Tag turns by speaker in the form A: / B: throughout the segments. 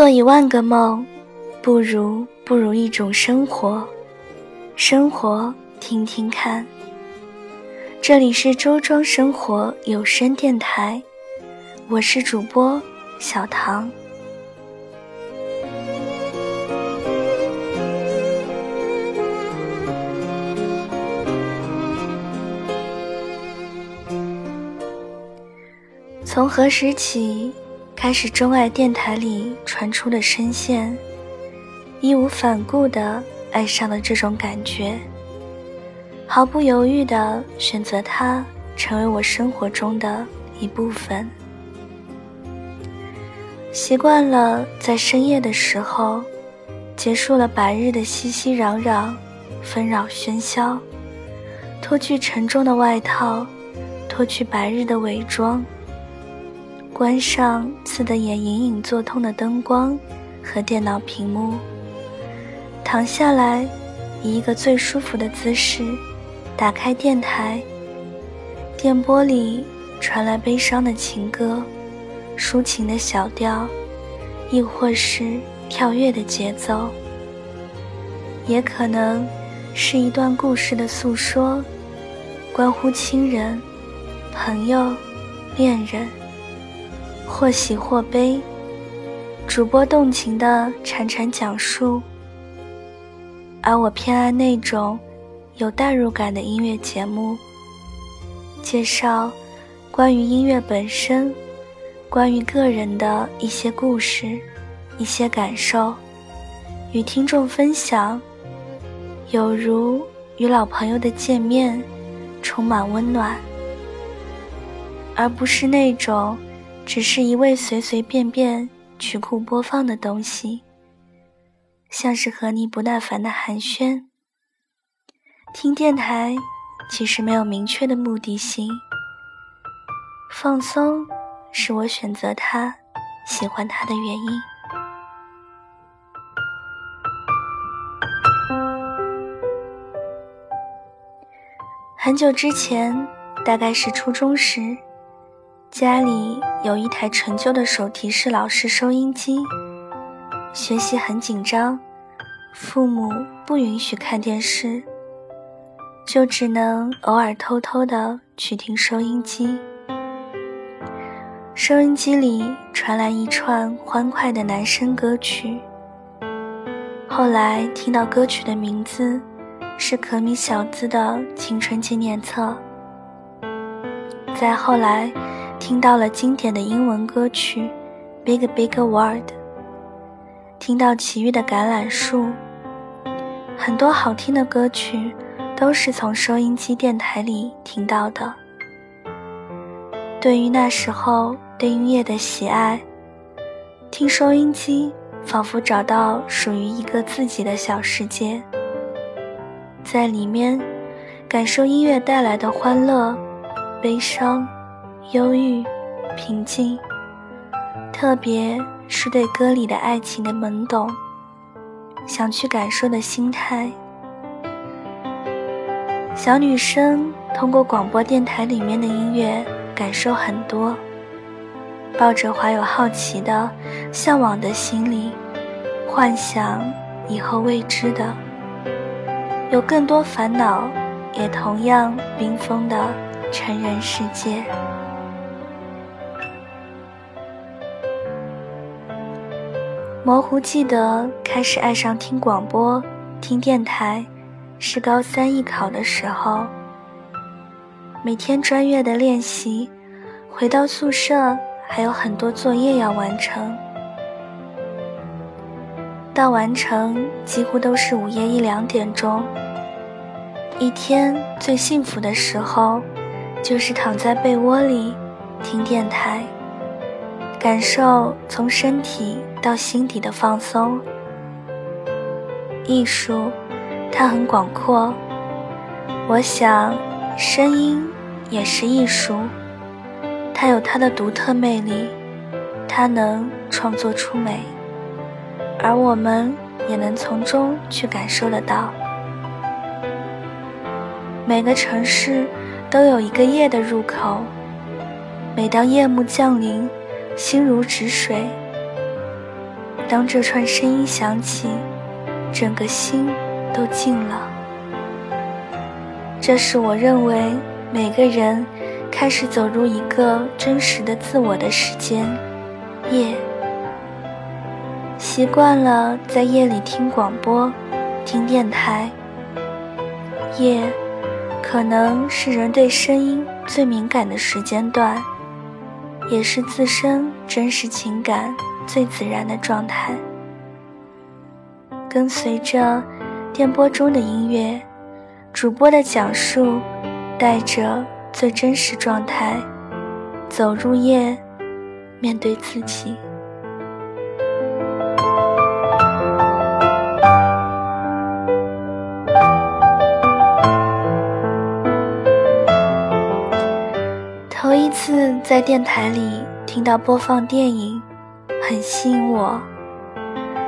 A: 做一万个梦，不如不如一种生活。生活，听听看。这里是周庄生活有声电台，我是主播小唐。从何时起？开始钟爱电台里传出的声线，义无反顾地爱上了这种感觉，毫不犹豫地选择它成为我生活中的一部分。习惯了在深夜的时候，结束了白日的熙熙攘攘、纷扰喧嚣，脱去沉重的外套，脱去白日的伪装。关上刺得眼隐隐作痛的灯光和电脑屏幕，躺下来，以一个最舒服的姿势，打开电台。电波里传来悲伤的情歌，抒情的小调，亦或是跳跃的节奏，也可能是一段故事的诉说，关乎亲人、朋友、恋人。或喜或悲，主播动情的潺潺讲述，而我偏爱那种有代入感的音乐节目，介绍关于音乐本身，关于个人的一些故事、一些感受，与听众分享，有如与老朋友的见面，充满温暖，而不是那种。只是一味随随便便曲库播放的东西，像是和你不耐烦的寒暄。听电台其实没有明确的目的性，放松是我选择它、喜欢它的原因。很久之前，大概是初中时。家里有一台陈旧的手提式老式收音机，学习很紧张，父母不允许看电视，就只能偶尔偷偷的去听收音机。收音机里传来一串欢快的男声歌曲，后来听到歌曲的名字是可米小子的青春纪念册，再后来。听到了经典的英文歌曲《Big Big World》，听到奇遇的橄榄树，很多好听的歌曲都是从收音机电台里听到的。对于那时候对音乐的喜爱，听收音机仿佛找到属于一个自己的小世界，在里面感受音乐带来的欢乐、悲伤。忧郁、平静，特别是对歌里的爱情的懵懂，想去感受的心态。小女生通过广播电台里面的音乐感受很多，抱着怀有好奇的、向往的心理，幻想以后未知的，有更多烦恼，也同样冰封的成人世界。模糊记得开始爱上听广播、听电台，是高三艺考的时候。每天专业的练习，回到宿舍还有很多作业要完成。到完成几乎都是午夜一两点钟。一天最幸福的时候，就是躺在被窝里听电台。感受从身体到心底的放松。艺术，它很广阔。我想，声音也是艺术。它有它的独特魅力，它能创作出美，而我们也能从中去感受得到。每个城市都有一个夜的入口。每当夜幕降临。心如止水，当这串声音响起，整个心都静了。这是我认为每个人开始走入一个真实的自我的时间。夜，习惯了在夜里听广播、听电台。夜，可能是人对声音最敏感的时间段，也是自身真实情感最自然的状态。跟随着电波中的音乐，主播的讲述，带着最真实状态，走入夜，面对自己。次在电台里听到播放电影，很吸引我。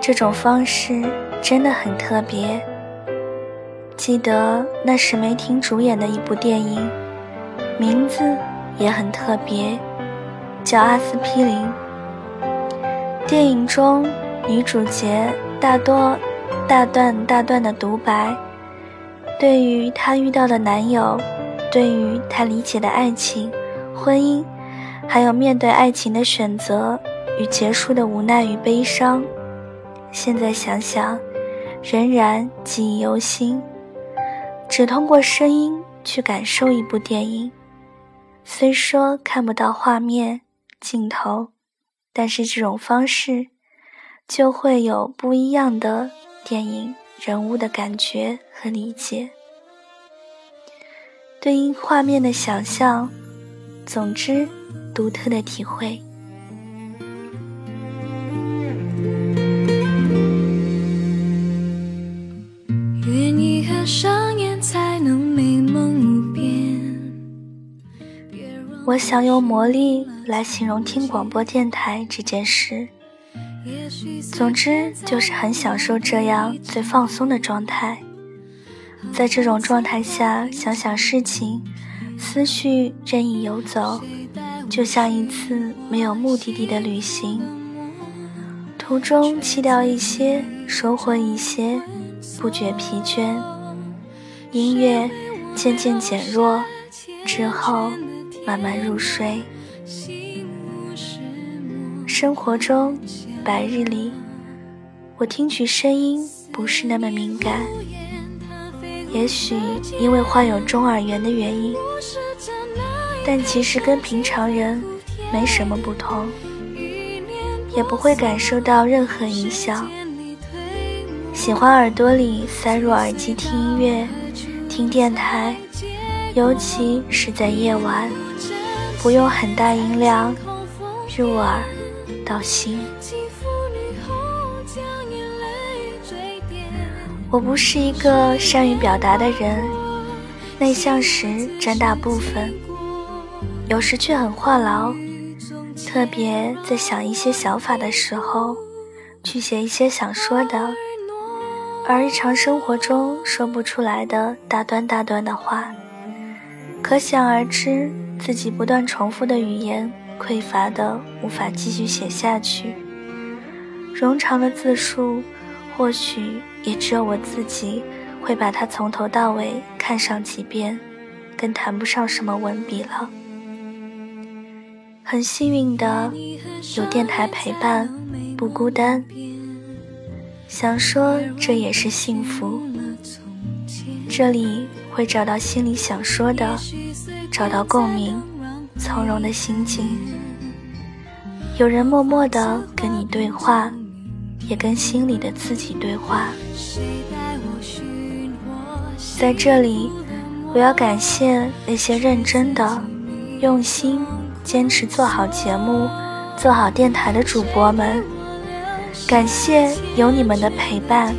A: 这种方式真的很特别。记得那是梅婷主演的一部电影，名字也很特别，叫《阿司匹林》。电影中女主角大多大段大段的独白，对于她遇到的男友，对于她理解的爱情、婚姻，还有面对爱情的选择与结束的无奈与悲伤。现在想想，仍然记忆犹新。只通过声音去感受一部电影，虽说看不到画面、镜头，但是这种方式就会有不一样的电影人物的感觉和理解。对应画面的想象，总之，独特的体会。我想用魔力来形容听广播电台这件事。总之，就是很享受这样最放松的状态。在这种状态下，想想事情，思绪任意游走，就像一次没有目的地的旅行。途中弃掉一些，收获一些，不觉疲倦。音乐渐渐减弱之后。慢慢入睡。生活中，白日里，我听取声音不是那么敏感。也许因为患有中耳炎的原因，但其实跟平常人没什么不同，也不会感受到任何影响。喜欢耳朵里塞入耳机听音乐、听电台，尤其是在夜晚。不用很大音量，入耳到心。我不是一个善于表达的人，内向时占大部分，有时却很话痨。特别在想一些想法的时候，去写一些想说的，而日常生活中说不出来的大段大段的话，可想而知。自己不断重复的语言匮乏的无法继续写下去，冗长的字数，或许也只有我自己会把它从头到尾看上几遍，更谈不上什么文笔了。很幸运的有电台陪伴，不孤单。想说这也是幸福，这里会找到心里想说的。找到共鸣，从容的心境。有人默默的跟你对话，也跟心里的自己对话。在这里，我要感谢那些认真的、用心、坚持做好节目、做好电台的主播们。感谢有你们的陪伴，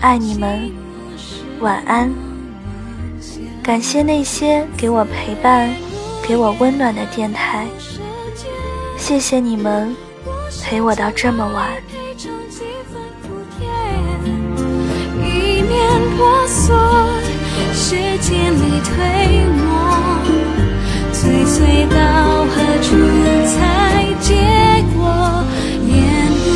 A: 爱你们，晚安。感谢那些给我陪伴、给我温暖的电台，谢谢你们陪我到这么晚。一面婆娑，时间里推磨，追随到何处才结果？言不。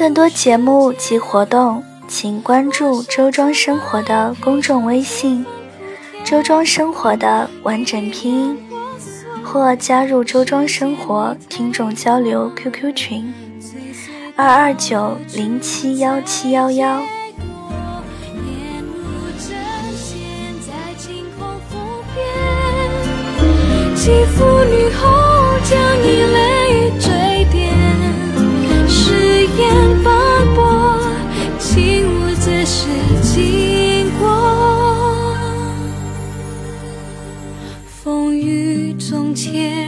A: 更多节目及活动，请关注“周庄生活”的公众微信，“周庄生活”的完整拼音，或加入“周庄生活”听众交流 QQ 群：二二九零七幺七幺幺。
B: 起伏女后将你来。天。